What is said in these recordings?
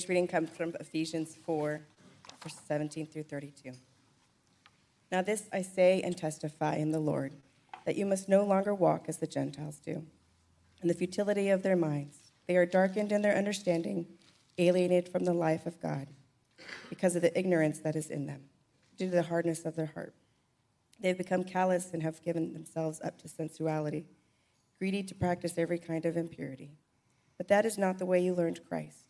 Today's reading comes from Ephesians 4, verses 17 through 32. Now, this I say and testify in the Lord, that you must no longer walk as the Gentiles do, in the futility of their minds. They are darkened in their understanding, alienated from the life of God, because of the ignorance that is in them, due to the hardness of their heart. They have become callous and have given themselves up to sensuality, greedy to practice every kind of impurity. But that is not the way you learned Christ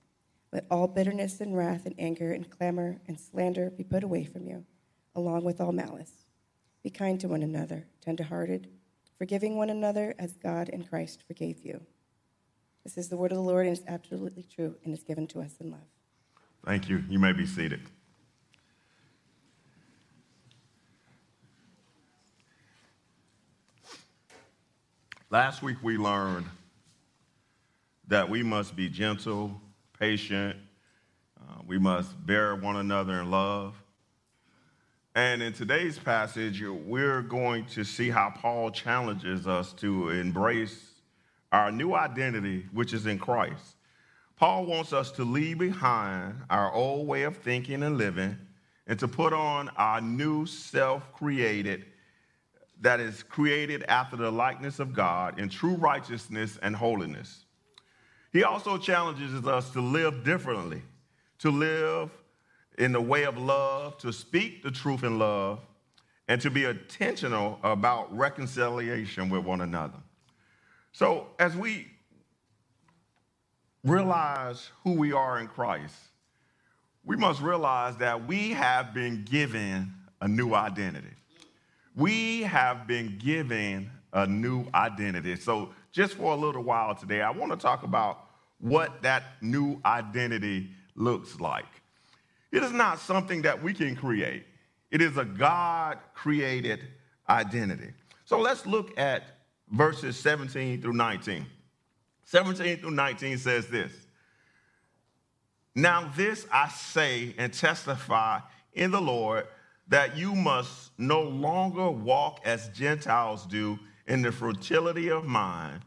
Let all bitterness and wrath and anger and clamor and slander be put away from you, along with all malice. Be kind to one another, tenderhearted, forgiving one another as God in Christ forgave you. This is the word of the Lord, and it's absolutely true, and is given to us in love. Thank you. You may be seated. Last week we learned that we must be gentle patient. Uh, we must bear one another in love. And in today's passage, we're going to see how Paul challenges us to embrace our new identity, which is in Christ. Paul wants us to leave behind our old way of thinking and living and to put on our new self created, that is created after the likeness of God in true righteousness and holiness. He also challenges us to live differently, to live in the way of love, to speak the truth in love, and to be intentional about reconciliation with one another. So, as we realize who we are in Christ, we must realize that we have been given a new identity. We have been given a new identity. So, just for a little while today, I want to talk about what that new identity looks like. It is not something that we can create, it is a God created identity. So let's look at verses 17 through 19. 17 through 19 says this Now, this I say and testify in the Lord that you must no longer walk as Gentiles do in the fertility of mind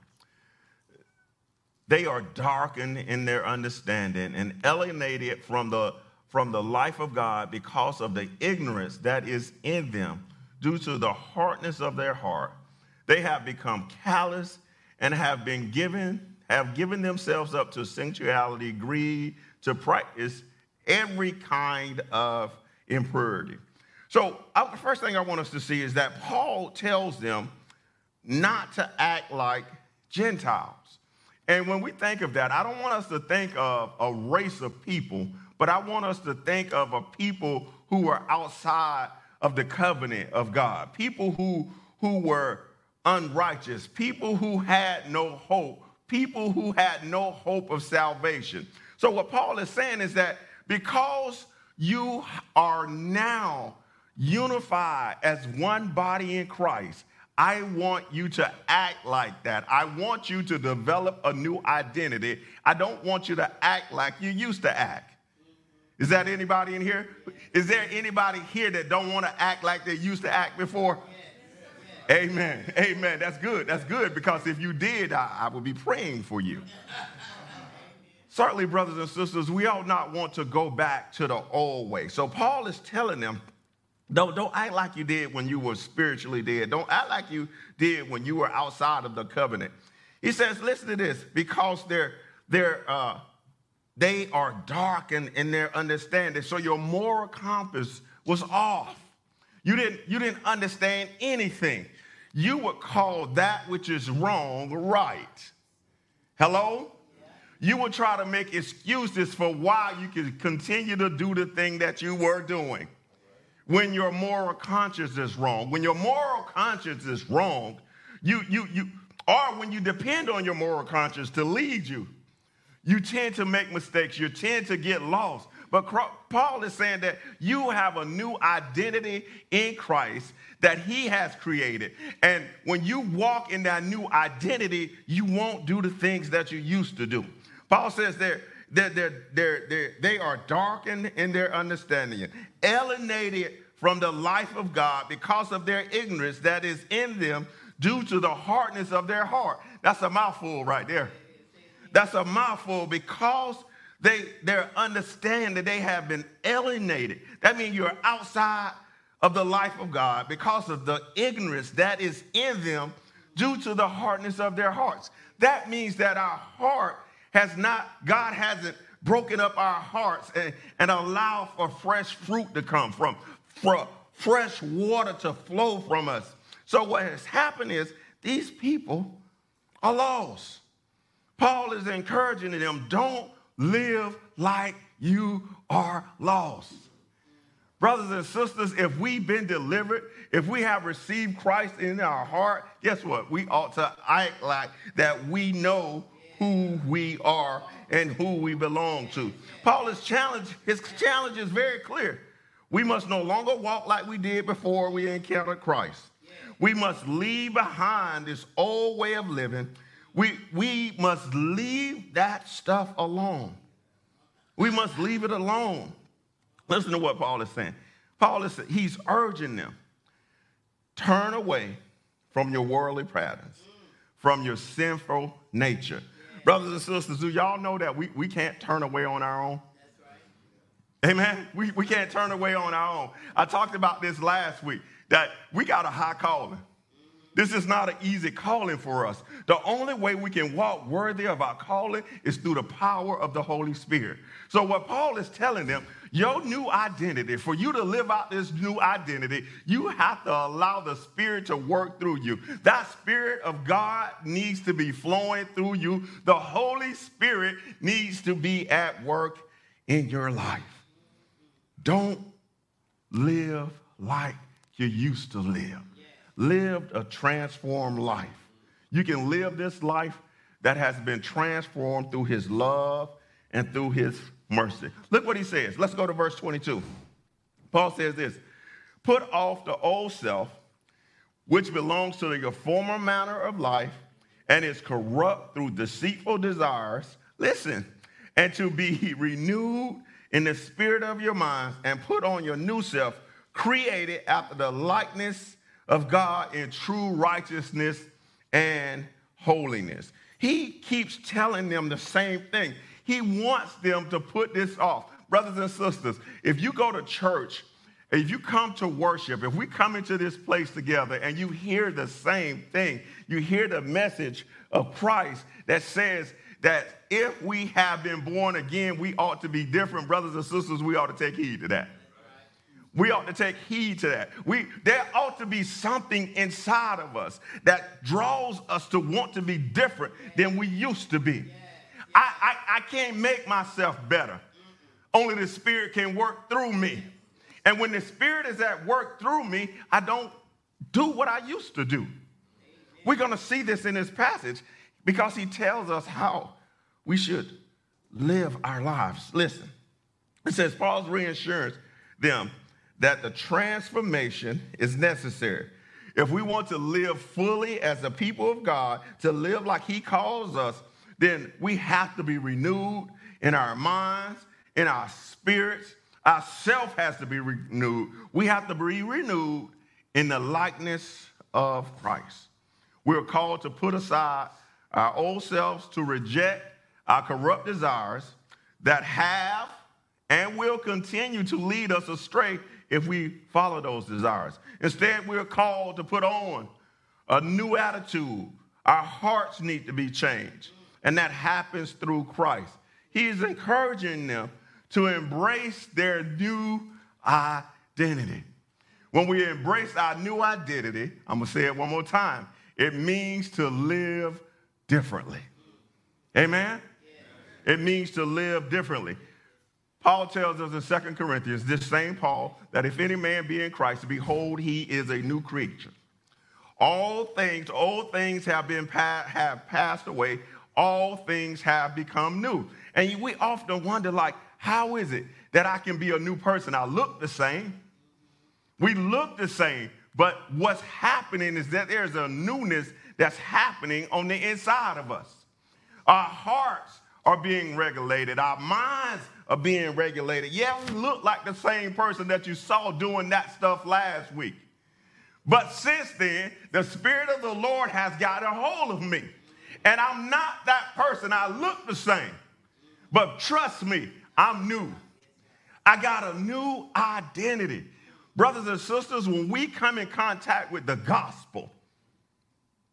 they are darkened in their understanding and alienated from the, from the life of God because of the ignorance that is in them due to the hardness of their heart. They have become callous and have been given, have given themselves up to sensuality, greed, to practice every kind of impurity. So, the first thing I want us to see is that Paul tells them not to act like Gentiles. And when we think of that, I don't want us to think of a race of people, but I want us to think of a people who were outside of the covenant of God, people who, who were unrighteous, people who had no hope, people who had no hope of salvation. So, what Paul is saying is that because you are now unified as one body in Christ, I want you to act like that. I want you to develop a new identity. I don't want you to act like you used to act. Is that anybody in here? Is there anybody here that don't want to act like they used to act before? Amen. Amen. That's good. That's good because if you did, I, I would be praying for you. Certainly, brothers and sisters, we ought not want to go back to the old way. So, Paul is telling them don't, don't act like you did when you were spiritually dead. Don't act like you did when you were outside of the covenant. He says, listen to this, because they're, they're, uh, they are dark in, their understanding. So your moral compass was off. You didn't, you didn't understand anything. You would call that which is wrong right. Hello? You would try to make excuses for why you could continue to do the thing that you were doing when your moral conscience is wrong. When your moral conscience is wrong, you, you, you, or when you depend on your moral conscience to lead you, you tend to make mistakes. You tend to get lost. But Paul is saying that you have a new identity in Christ that he has created. And when you walk in that new identity, you won't do the things that you used to do. Paul says they're, they're, they're, they're, they're they are darkened in their understanding, alienated from the life of God because of their ignorance that is in them due to the hardness of their heart. That's a mouthful right there. That's a mouthful because they their understand that they have been alienated. That means you're outside of the life of God because of the ignorance that is in them due to the hardness of their hearts. That means that our heart has not, God hasn't broken up our hearts and, and for fresh fruit to come from, for fresh water to flow from us. So what has happened is these people are lost. Paul is encouraging them, don't live like you are lost. Brothers and sisters, if we've been delivered, if we have received Christ in our heart, guess what? We ought to act like that we know who we are and who we belong to. Paul is challenge, his challenge is very clear. We must no longer walk like we did before we encountered Christ. We must leave behind this old way of living. We, we must leave that stuff alone. We must leave it alone. Listen to what Paul is saying. Paul is he's urging them turn away from your worldly patterns, from your sinful nature. Brothers and sisters, do y'all know that we, we can't turn away on our own? Right. Amen. We, we can't turn away on our own. I talked about this last week that we got a high calling. This is not an easy calling for us. The only way we can walk worthy of our calling is through the power of the Holy Spirit. So, what Paul is telling them, your new identity, for you to live out this new identity, you have to allow the Spirit to work through you. That Spirit of God needs to be flowing through you. The Holy Spirit needs to be at work in your life. Don't live like you used to live. Live a transformed life. You can live this life that has been transformed through His love and through His mercy. Look what he says. Let's go to verse 22. Paul says this Put off the old self, which belongs to your former manner of life and is corrupt through deceitful desires. Listen, and to be renewed in the spirit of your minds and put on your new self, created after the likeness of God in true righteousness and holiness. He keeps telling them the same thing. He wants them to put this off. Brothers and sisters, if you go to church, if you come to worship, if we come into this place together and you hear the same thing, you hear the message of Christ that says that if we have been born again, we ought to be different, brothers and sisters, we ought to take heed to that. We ought to take heed to that. We, there ought to be something inside of us that draws us to want to be different than we used to be. I, I, I can't make myself better. Only the Spirit can work through me. And when the Spirit is at work through me, I don't do what I used to do. We're going to see this in this passage because he tells us how we should live our lives. Listen, it says Paul's reassurance them that the transformation is necessary. if we want to live fully as the people of God, to live like He calls us, then we have to be renewed in our minds, in our spirits. Our self has to be renewed. We have to be renewed in the likeness of Christ. We're called to put aside our old selves, to reject our corrupt desires that have and will continue to lead us astray if we follow those desires. Instead, we're called to put on a new attitude. Our hearts need to be changed, and that happens through Christ. He is encouraging them to embrace their new identity. When we embrace our new identity, I'm gonna say it one more time, it means to live differently. Amen? It means to live differently. Paul tells us in 2 Corinthians, this same Paul, that if any man be in Christ, behold, he is a new creature. All things, old things have been have passed away. All things have become new. And we often wonder, like, how is it that I can be a new person? I look the same. We look the same, but what's happening is that there's a newness that's happening on the inside of us. Our hearts are being regulated. Our minds are being regulated. Yeah, we look like the same person that you saw doing that stuff last week. But since then, the Spirit of the Lord has got a hold of me. And I'm not that person. I look the same. But trust me, I'm new. I got a new identity. Brothers and sisters, when we come in contact with the gospel,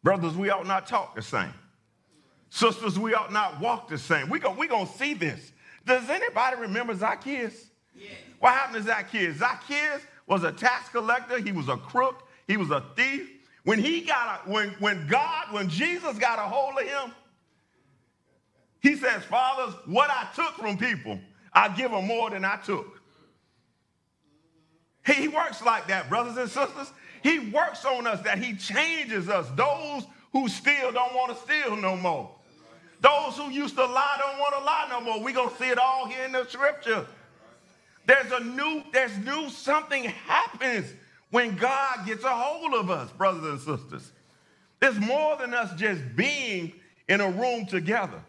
brothers, we ought not talk the same. Sisters, we ought not walk the same. We're going we gonna see this. Does anybody remember Zacchaeus? Yes. What happened to Zacchaeus? Zacchaeus was a tax collector, he was a crook, he was a thief. When he got a, when, when God, when Jesus got a hold of him, he says, Fathers, what I took from people, I give them more than I took. He works like that, brothers and sisters. He works on us that he changes us. Those who still don't want to steal no more. Those who used to lie don't want to lie no more. We're going to see it all here in the scripture. There's a new, there's new something happens when God gets a hold of us, brothers and sisters. It's more than us just being in a room together.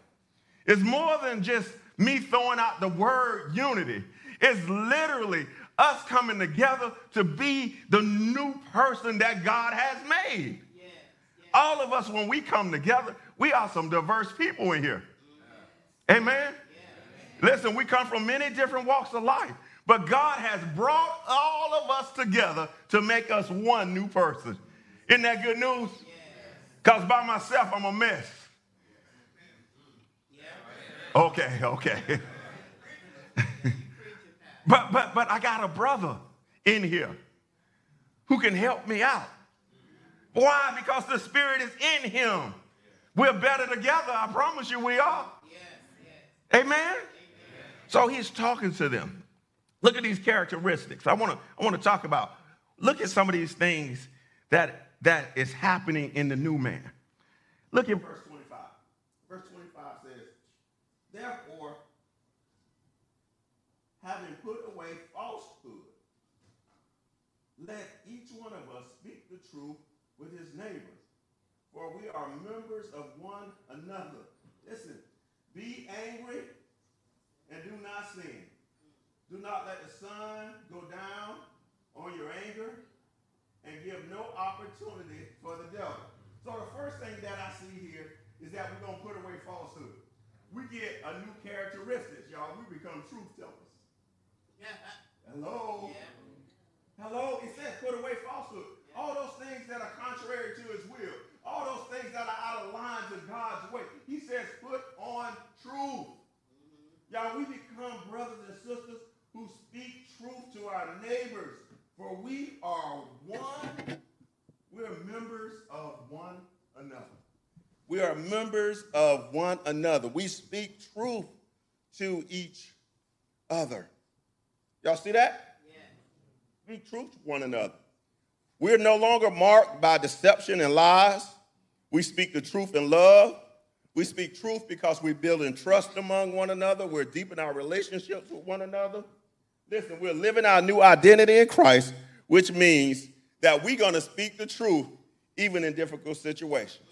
It's more than just me throwing out the word unity. It's literally us coming together to be the new person that God has made. Yes, yes. All of us, when we come together, we are some diverse people in here. Amen? Listen, we come from many different walks of life, but God has brought all of us together to make us one new person. Isn't that good news? Because by myself, I'm a mess. Okay, okay. but but but I got a brother in here who can help me out. Why? Because the Spirit is in him. We're better together. I promise you we are. Yes, yes. Amen? Amen? So he's talking to them. Look at these characteristics. I want to I want to talk about look at some of these things that that is happening in the new man. Look at verse 25. Verse 25 says, Therefore, having put away falsehood, let each one of us speak the truth with his neighbor for we are members of one another. Listen, be angry and do not sin. Do not let the sun go down on your anger and give no opportunity for the devil. So the first thing that I see here is that we're going to put away falsehood. We get a new characteristics, y'all. We become truth tellers. Yeah. Hello. Yeah. Hello. It says put away falsehood. All those things that are contrary to his will all those things that are out of line to God's way. He says, put on truth. Mm-hmm. Y'all, we become brothers and sisters who speak truth to our neighbors. For we are one, we're members of one another. We are members of one another. We speak truth to each other. Y'all see that? Yeah. Speak truth to one another. We're no longer marked by deception and lies. We speak the truth in love. We speak truth because we're building trust among one another. We're deepening our relationships with one another. Listen, we're living our new identity in Christ, which means that we're going to speak the truth even in difficult situations.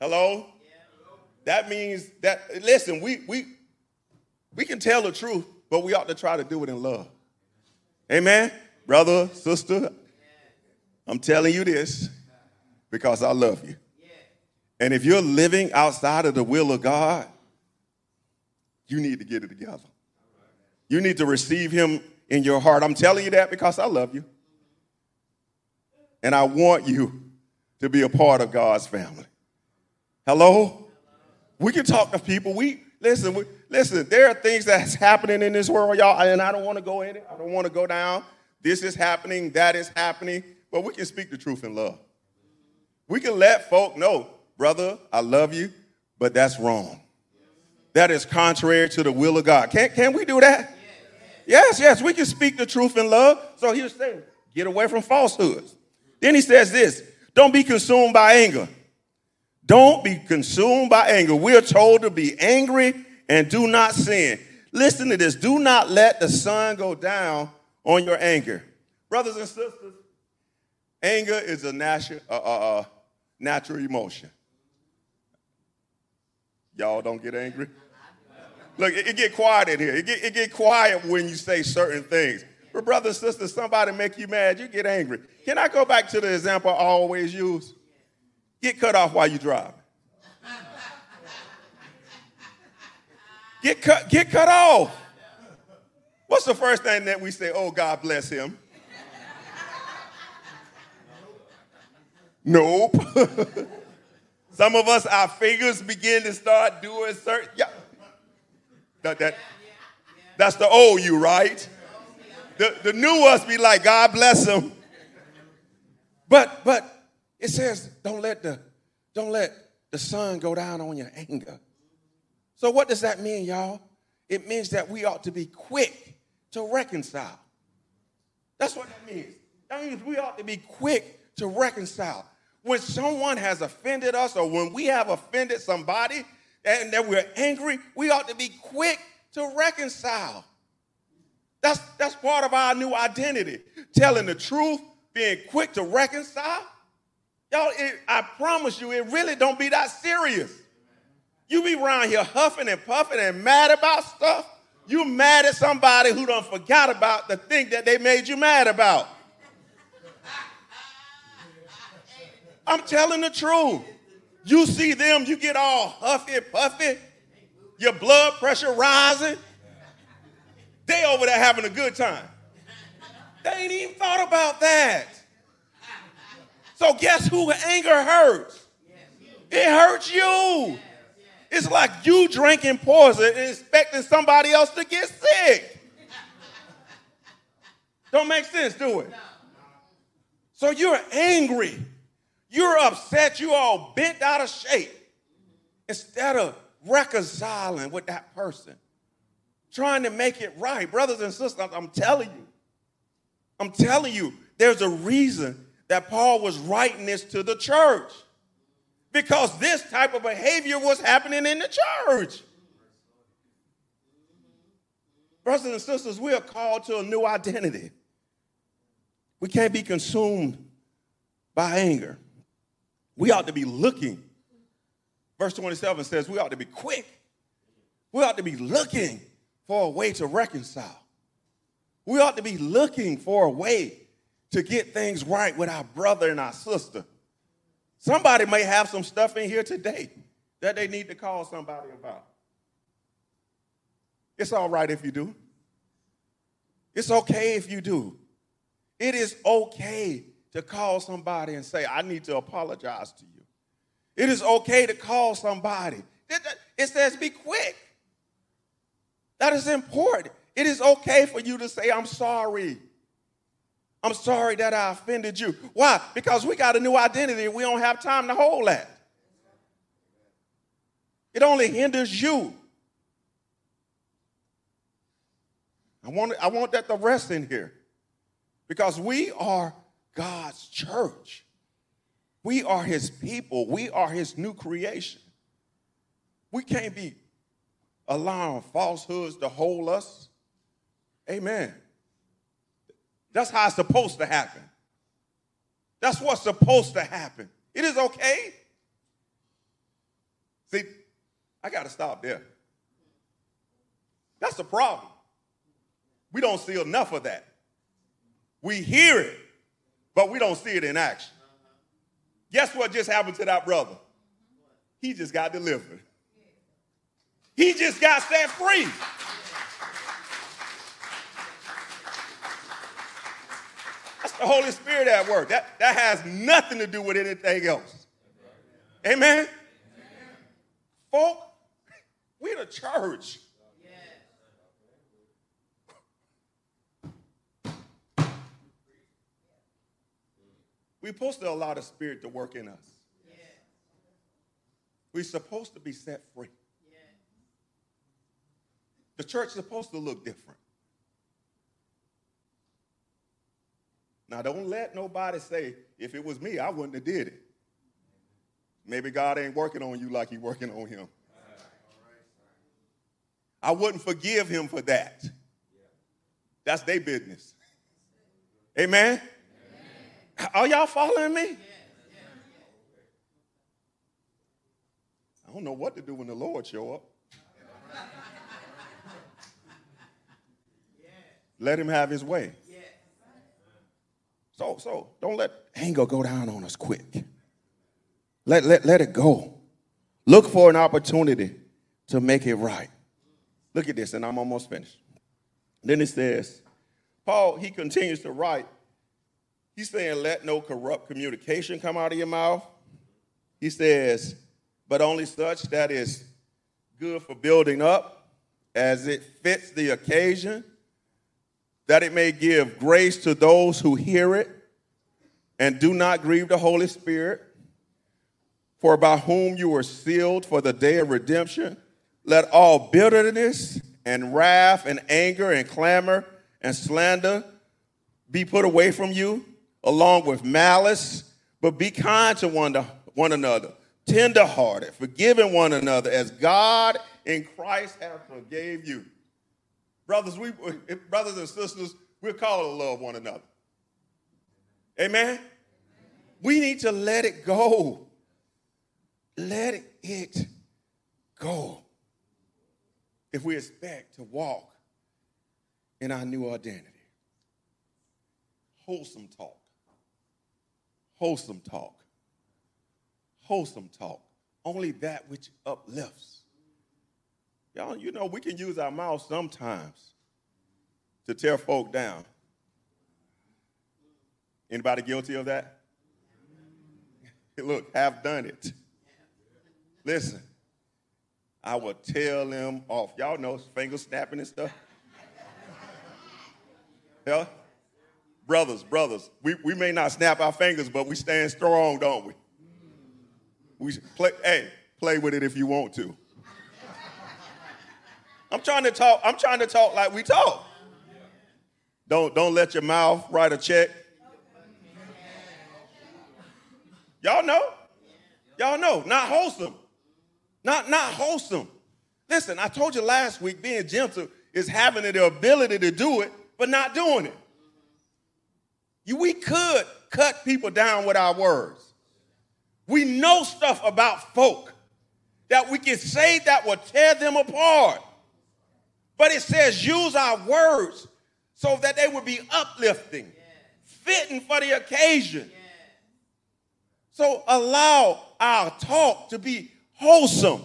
Hello? That means that, listen, we, we, we can tell the truth, but we ought to try to do it in love. Amen? Brother, sister, I'm telling you this because I love you. And if you're living outside of the will of God, you need to get it together. You need to receive Him in your heart. I'm telling you that because I love you. And I want you to be a part of God's family. Hello? We can talk to people. We listen, we, listen, there are things that's happening in this world, y'all, and I don't want to go in it. I don't want to go down. This is happening, that is happening, but we can speak the truth in love. We can let folk know, brother, I love you, but that's wrong. That is contrary to the will of God. Can, can we do that? Yes, yes, we can speak the truth in love. So here's saying, get away from falsehoods. Then he says this don't be consumed by anger. Don't be consumed by anger. We're told to be angry and do not sin. Listen to this. Do not let the sun go down on your anger. Brothers and sisters, anger is a natural, uh, uh, natural emotion. Y'all don't get angry? Look, it, it get quiet in here. It get, it get quiet when you say certain things. But brothers and sisters, somebody make you mad, you get angry. Can I go back to the example I always use? Get cut off while you drive. Get cut, get cut off. What's the first thing that we say? Oh, God bless him. Nope. Some of us, our fingers begin to start doing certain. Yeah. That, that, that's the old you, right? The, the new us be like, God bless him. But but it says, don't let the don't let the sun go down on your anger. So what does that mean, y'all? It means that we ought to be quick to reconcile. That's what that means. That means we ought to be quick to reconcile. When someone has offended us or when we have offended somebody and that we're angry, we ought to be quick to reconcile. That's, that's part of our new identity. Telling the truth, being quick to reconcile. Y'all, it, I promise you, it really don't be that serious. You be around here huffing and puffing and mad about stuff. You mad at somebody who don't forgot about the thing that they made you mad about. I'm telling the truth. You see them, you get all huffy, puffy, your blood pressure rising. They over there having a good time. They ain't even thought about that. So guess who anger hurts? It hurts you. It's like you drinking poison and expecting somebody else to get sick. Don't make sense, do it? So you're angry. You're upset. You're all bent out of shape. Instead of reconciling with that person, trying to make it right. Brothers and sisters, I'm telling you, I'm telling you, there's a reason that Paul was writing this to the church. Because this type of behavior was happening in the church. Brothers and sisters, we are called to a new identity. We can't be consumed by anger. We ought to be looking. Verse 27 says we ought to be quick. We ought to be looking for a way to reconcile. We ought to be looking for a way to get things right with our brother and our sister. Somebody may have some stuff in here today that they need to call somebody about. It's all right if you do. It's okay if you do. It is okay to call somebody and say, I need to apologize to you. It is okay to call somebody. It says be quick. That is important. It is okay for you to say, I'm sorry. I'm sorry that I offended you. Why? Because we got a new identity. We don't have time to hold that. It only hinders you. I want, I want that to rest in here because we are God's church. We are his people. We are his new creation. We can't be allowing falsehoods to hold us. Amen. That's how it's supposed to happen. That's what's supposed to happen. It is okay. See, I got to stop there. That's the problem. We don't see enough of that. We hear it, but we don't see it in action. Guess what just happened to that brother? He just got delivered. He just got set free. That's the Holy Spirit at work. That, that has nothing to do with anything else. Amen? Folk, we're the church. We're supposed to allow the Spirit to work in us. We're supposed to be set free. The church is supposed to look different. Now, don't let nobody say, if it was me, I wouldn't have did it. Maybe God ain't working on you like He's working on him. I wouldn't forgive him for that. That's their business. Amen? Are y'all following me? I don't know what to do when the Lord show up. Let him have his way. So, so don't let anger go down on us quick. Let, let, let it go. Look for an opportunity to make it right. Look at this, and I'm almost finished. Then it says, Paul, he continues to write. He's saying, let no corrupt communication come out of your mouth. He says, but only such that is good for building up as it fits the occasion, that it may give grace to those who hear it, and do not grieve the Holy Spirit, for by whom you were sealed for the day of redemption. Let all bitterness and wrath and anger and clamor and slander be put away from you, along with malice, but be kind to one, to one another, tenderhearted, forgiving one another, as God in Christ hath forgave you. Brothers, we brothers and sisters, we're called to love one another. Amen. We need to let it go. Let it go. If we expect to walk in our new identity. Wholesome talk. Wholesome talk. Wholesome talk. Only that which uplifts. Y'all, you know, we can use our mouth sometimes to tear folk down. Anybody guilty of that? Look, have done it. Listen, I will tell them off. Y'all know finger snapping and stuff. yeah? Brothers, brothers, we, we may not snap our fingers, but we stand strong, don't we? We play, hey, play with it if you want to. I'm trying to talk, I'm trying to talk like we talk. Don't, don't let your mouth write a check. Y'all know? Y'all know, not wholesome. Not, not wholesome. Listen, I told you last week, being gentle is having the ability to do it, but not doing it. We could cut people down with our words. We know stuff about folk that we can say that will tear them apart. But it says use our words so that they will be uplifting, fitting for the occasion. So allow our talk to be wholesome,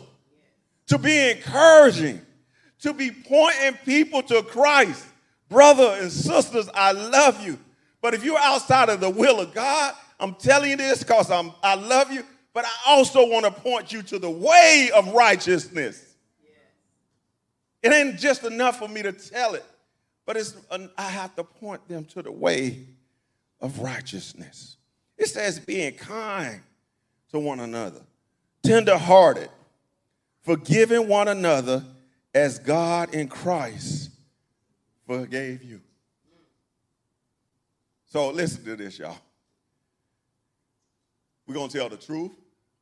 to be encouraging, to be pointing people to Christ. Brother and sisters, I love you. But if you're outside of the will of God, I'm telling you this because I'm I love you, but I also want to point you to the way of righteousness. It ain't just enough for me to tell it, but it's I have to point them to the way of righteousness. It says being kind to one another, tenderhearted, forgiving one another as God in Christ forgave you. So listen to this, y'all. We're going to tell the truth.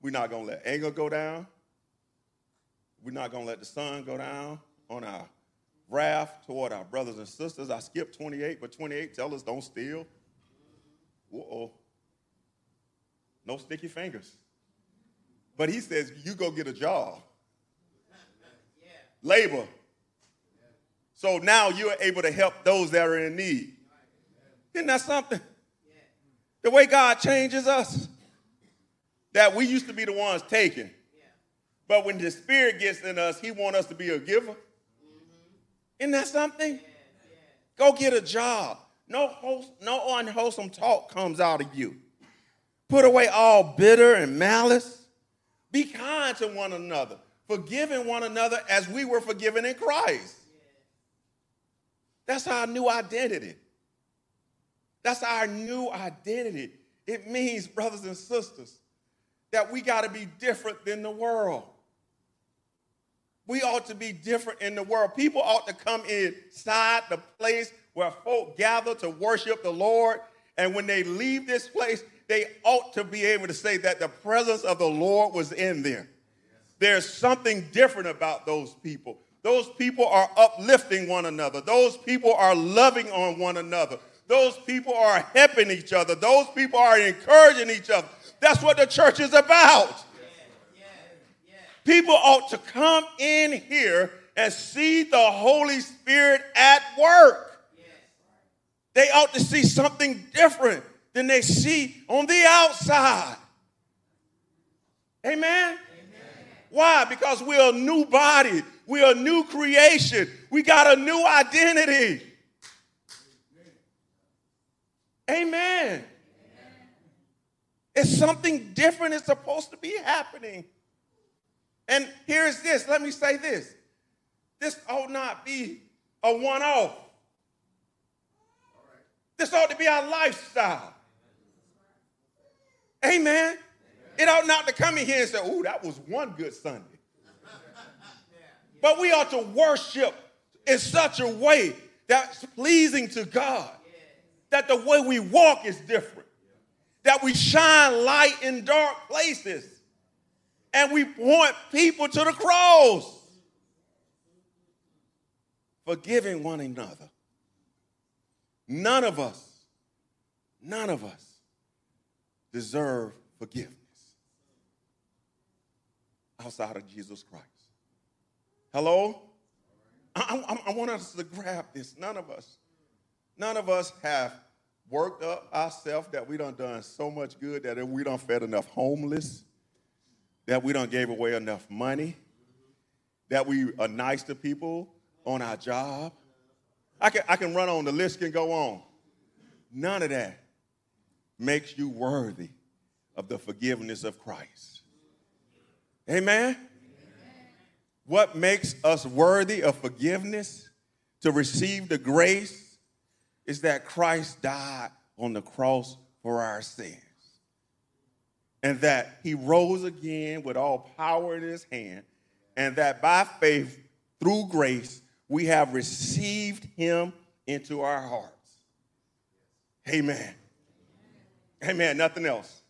We're not going to let anger go down. We're not going to let the sun go down on our wrath toward our brothers and sisters. I skipped 28, but 28 tell us don't steal. Uh-oh. no sticky fingers. But he says, you go get a job. Labor. So now you're able to help those that are in need. Isn't that something? The way God changes us. That we used to be the ones taking. But when the Spirit gets in us, He wants us to be a giver. Isn't that something? Go get a job. No, no unwholesome talk comes out of you. Put away all bitter and malice. Be kind to one another, forgiving one another as we were forgiven in Christ. That's our new identity. That's our new identity. It means, brothers and sisters, that we got to be different than the world. We ought to be different in the world. People ought to come inside the place where folk gather to worship the Lord. And when they leave this place, they ought to be able to say that the presence of the Lord was in them. There's something different about those people. Those people are uplifting one another. Those people are loving on one another. Those people are helping each other. Those people are encouraging each other. That's what the church is about. People ought to come in here and see the Holy Spirit at work. They ought to see something different than they see on the outside. Amen? Amen? Why? Because we're a new body, we're a new creation, we got a new identity. Amen. Amen. It's something different is supposed to be happening. And here's this let me say this this ought not be a one off. This ought to be our lifestyle. Amen. It ought not to come in here and say, oh, that was one good Sunday. But we ought to worship in such a way that's pleasing to God. That the way we walk is different. That we shine light in dark places and we point people to the cross. Forgiving one another. None of us, none of us deserve forgiveness outside of Jesus Christ. Hello? I, I, I, want us to grab this. None of us, none of us have worked up ourselves that we done done so much good that we don't fed enough homeless, that we don't gave away enough money, that we are nice to people on our job. I can, I can run on, the list can go on. None of that makes you worthy of the forgiveness of Christ. Amen? Amen? What makes us worthy of forgiveness to receive the grace is that Christ died on the cross for our sins and that he rose again with all power in his hand, and that by faith, through grace, we have received him into our hearts. Amen. Amen. Nothing else.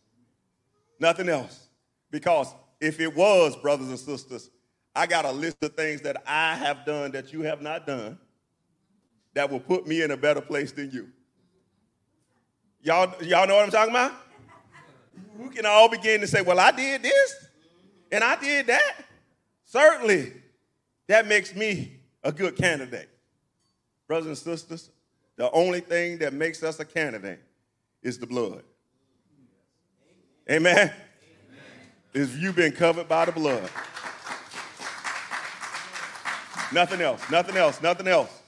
Nothing else. Because if it was, brothers and sisters, I got a list of things that I have done that you have not done that will put me in a better place than you. Y'all, y'all know what I'm talking about? we can all begin to say, well, I did this and I did that. Certainly, that makes me a good candidate. Brothers and sisters, the only thing that makes us a candidate is the blood. Amen? Is you've been covered by the blood. nothing else, nothing else, nothing else,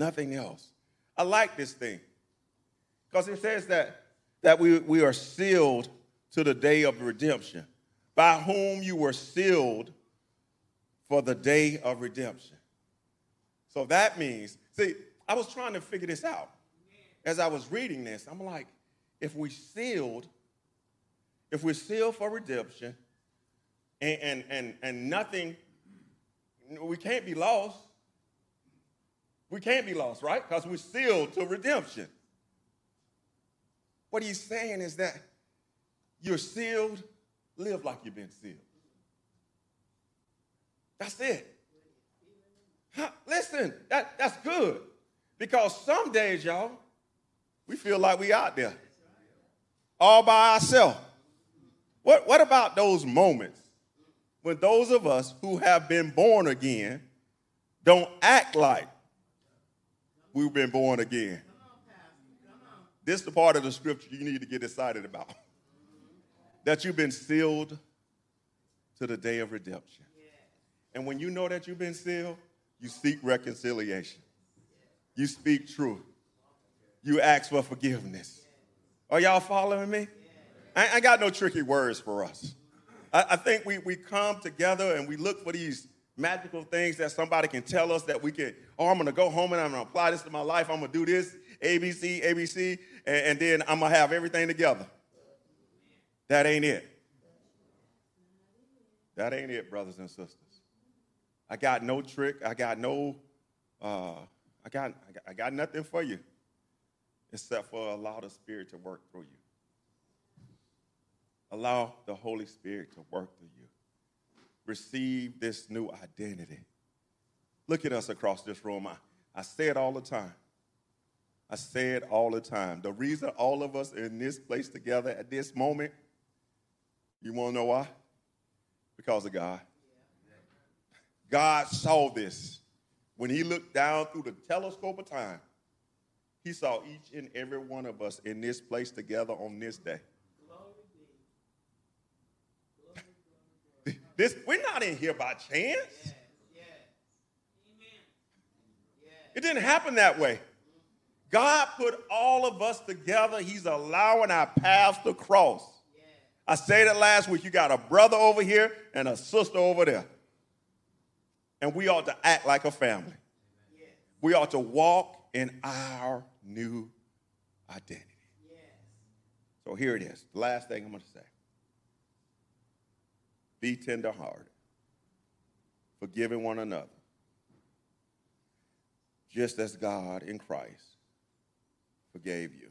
nothing else. I like this thing because it says that that we, we are sealed to the day of redemption, by whom you were sealed for the day of redemption. So that means, see, I was trying to figure this out. As I was reading this, I'm like, if we sealed, if we're sealed for redemption, and, and, and, and nothing, we can't be lost. We can't be lost, right? Because we're sealed to redemption. What he's saying is that you're sealed, live like you've been sealed. That's it. Listen, that, that's good. Because some days, y'all, we feel like we out there all by ourselves. What, what about those moments when those of us who have been born again don't act like we've been born again? This is the part of the scripture you need to get excited about. That you've been sealed to the day of redemption. And when you know that you've been sealed, you seek reconciliation. You speak truth. You ask for forgiveness. Are y'all following me? I, I got no tricky words for us. I, I think we, we come together and we look for these magical things that somebody can tell us that we can, oh, I'm gonna go home and I'm gonna apply this to my life. I'm gonna do this, ABC, ABC, and, and then I'm gonna have everything together. That ain't it. That ain't it, brothers and sisters. I got no trick. I got no, uh, I, got, I got, I got nothing for you except for allow the Spirit to work through you. Allow the Holy Spirit to work through you. Receive this new identity. Look at us across this room. I, I say it all the time. I say it all the time. The reason all of us are in this place together at this moment, you want to know why? Because of God. God saw this. When he looked down through the telescope of time, he saw each and every one of us in this place together on this day. This, we're not in here by chance. It didn't happen that way. God put all of us together. He's allowing our paths to cross. I said it last week. You got a brother over here and a sister over there. And we ought to act like a family. We ought to walk in our new identity. So here it is. The last thing I'm going to say. Be tenderhearted, forgiving one another, just as God in Christ forgave you.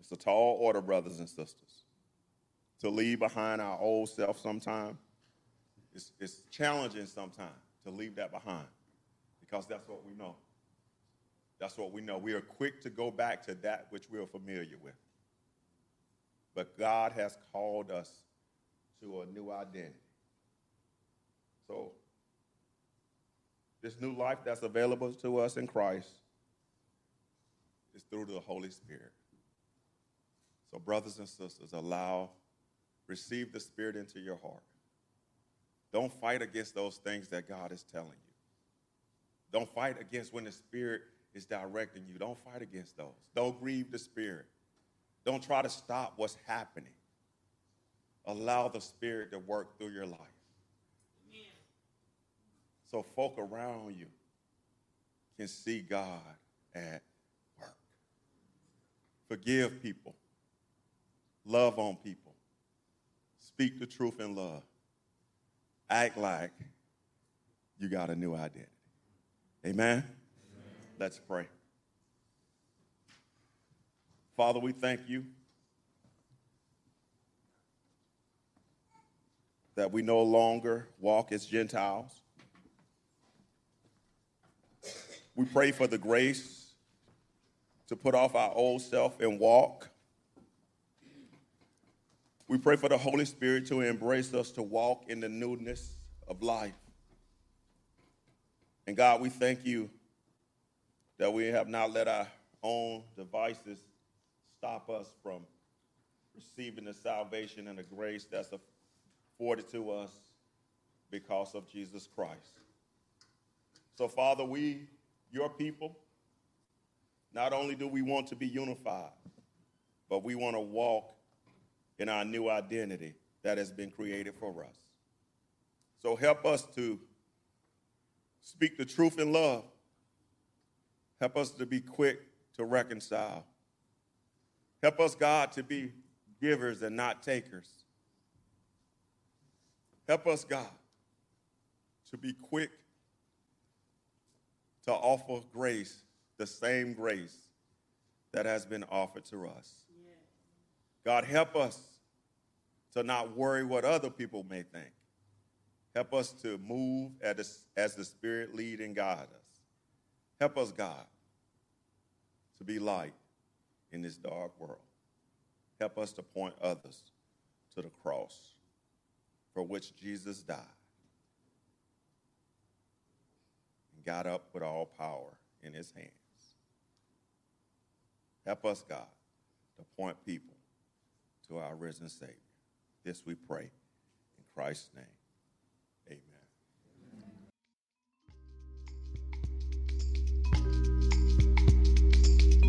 It's a tall order, brothers and sisters, to leave behind our old self sometime. It's, it's challenging sometimes to leave that behind because that's what we know. That's what we know. We are quick to go back to that which we are familiar with. But God has called us to a new identity. So, this new life that's available to us in Christ is through the Holy Spirit. So, brothers and sisters, allow, receive the Spirit into your heart. Don't fight against those things that God is telling you. Don't fight against when the Spirit is directing you. Don't fight against those. Don't grieve the Spirit. Don't try to stop what's happening. Allow the Spirit to work through your life. So folk around you can see God at work. Forgive people. Love on people. Speak the truth in love. Act like you got a new identity. Amen? Amen. Let's pray. Father, we thank you that we no longer walk as Gentiles. We pray for the grace to put off our old self and walk. We pray for the Holy Spirit to embrace us to walk in the newness of life. And God, we thank you that we have not let our own devices stop us from receiving the salvation and the grace that's afforded to us because of Jesus Christ. So, Father, we, your people, not only do we want to be unified, but we want to walk in our new identity that has been created for us. So, help us to speak the truth in love. Help us to be quick to reconcile. Help us, God, to be givers and not takers. Help us, God, to be quick to offer grace, the same grace that has been offered to us. God, help us to not worry what other people may think. Help us to move as, the Spirit lead and guide us. Help us, God, to be light in this dark world. Help us to point others to the cross for which Jesus died and got up with all power in his hands. Help us, God, to point people to our risen Savior. This we pray in Christ's name.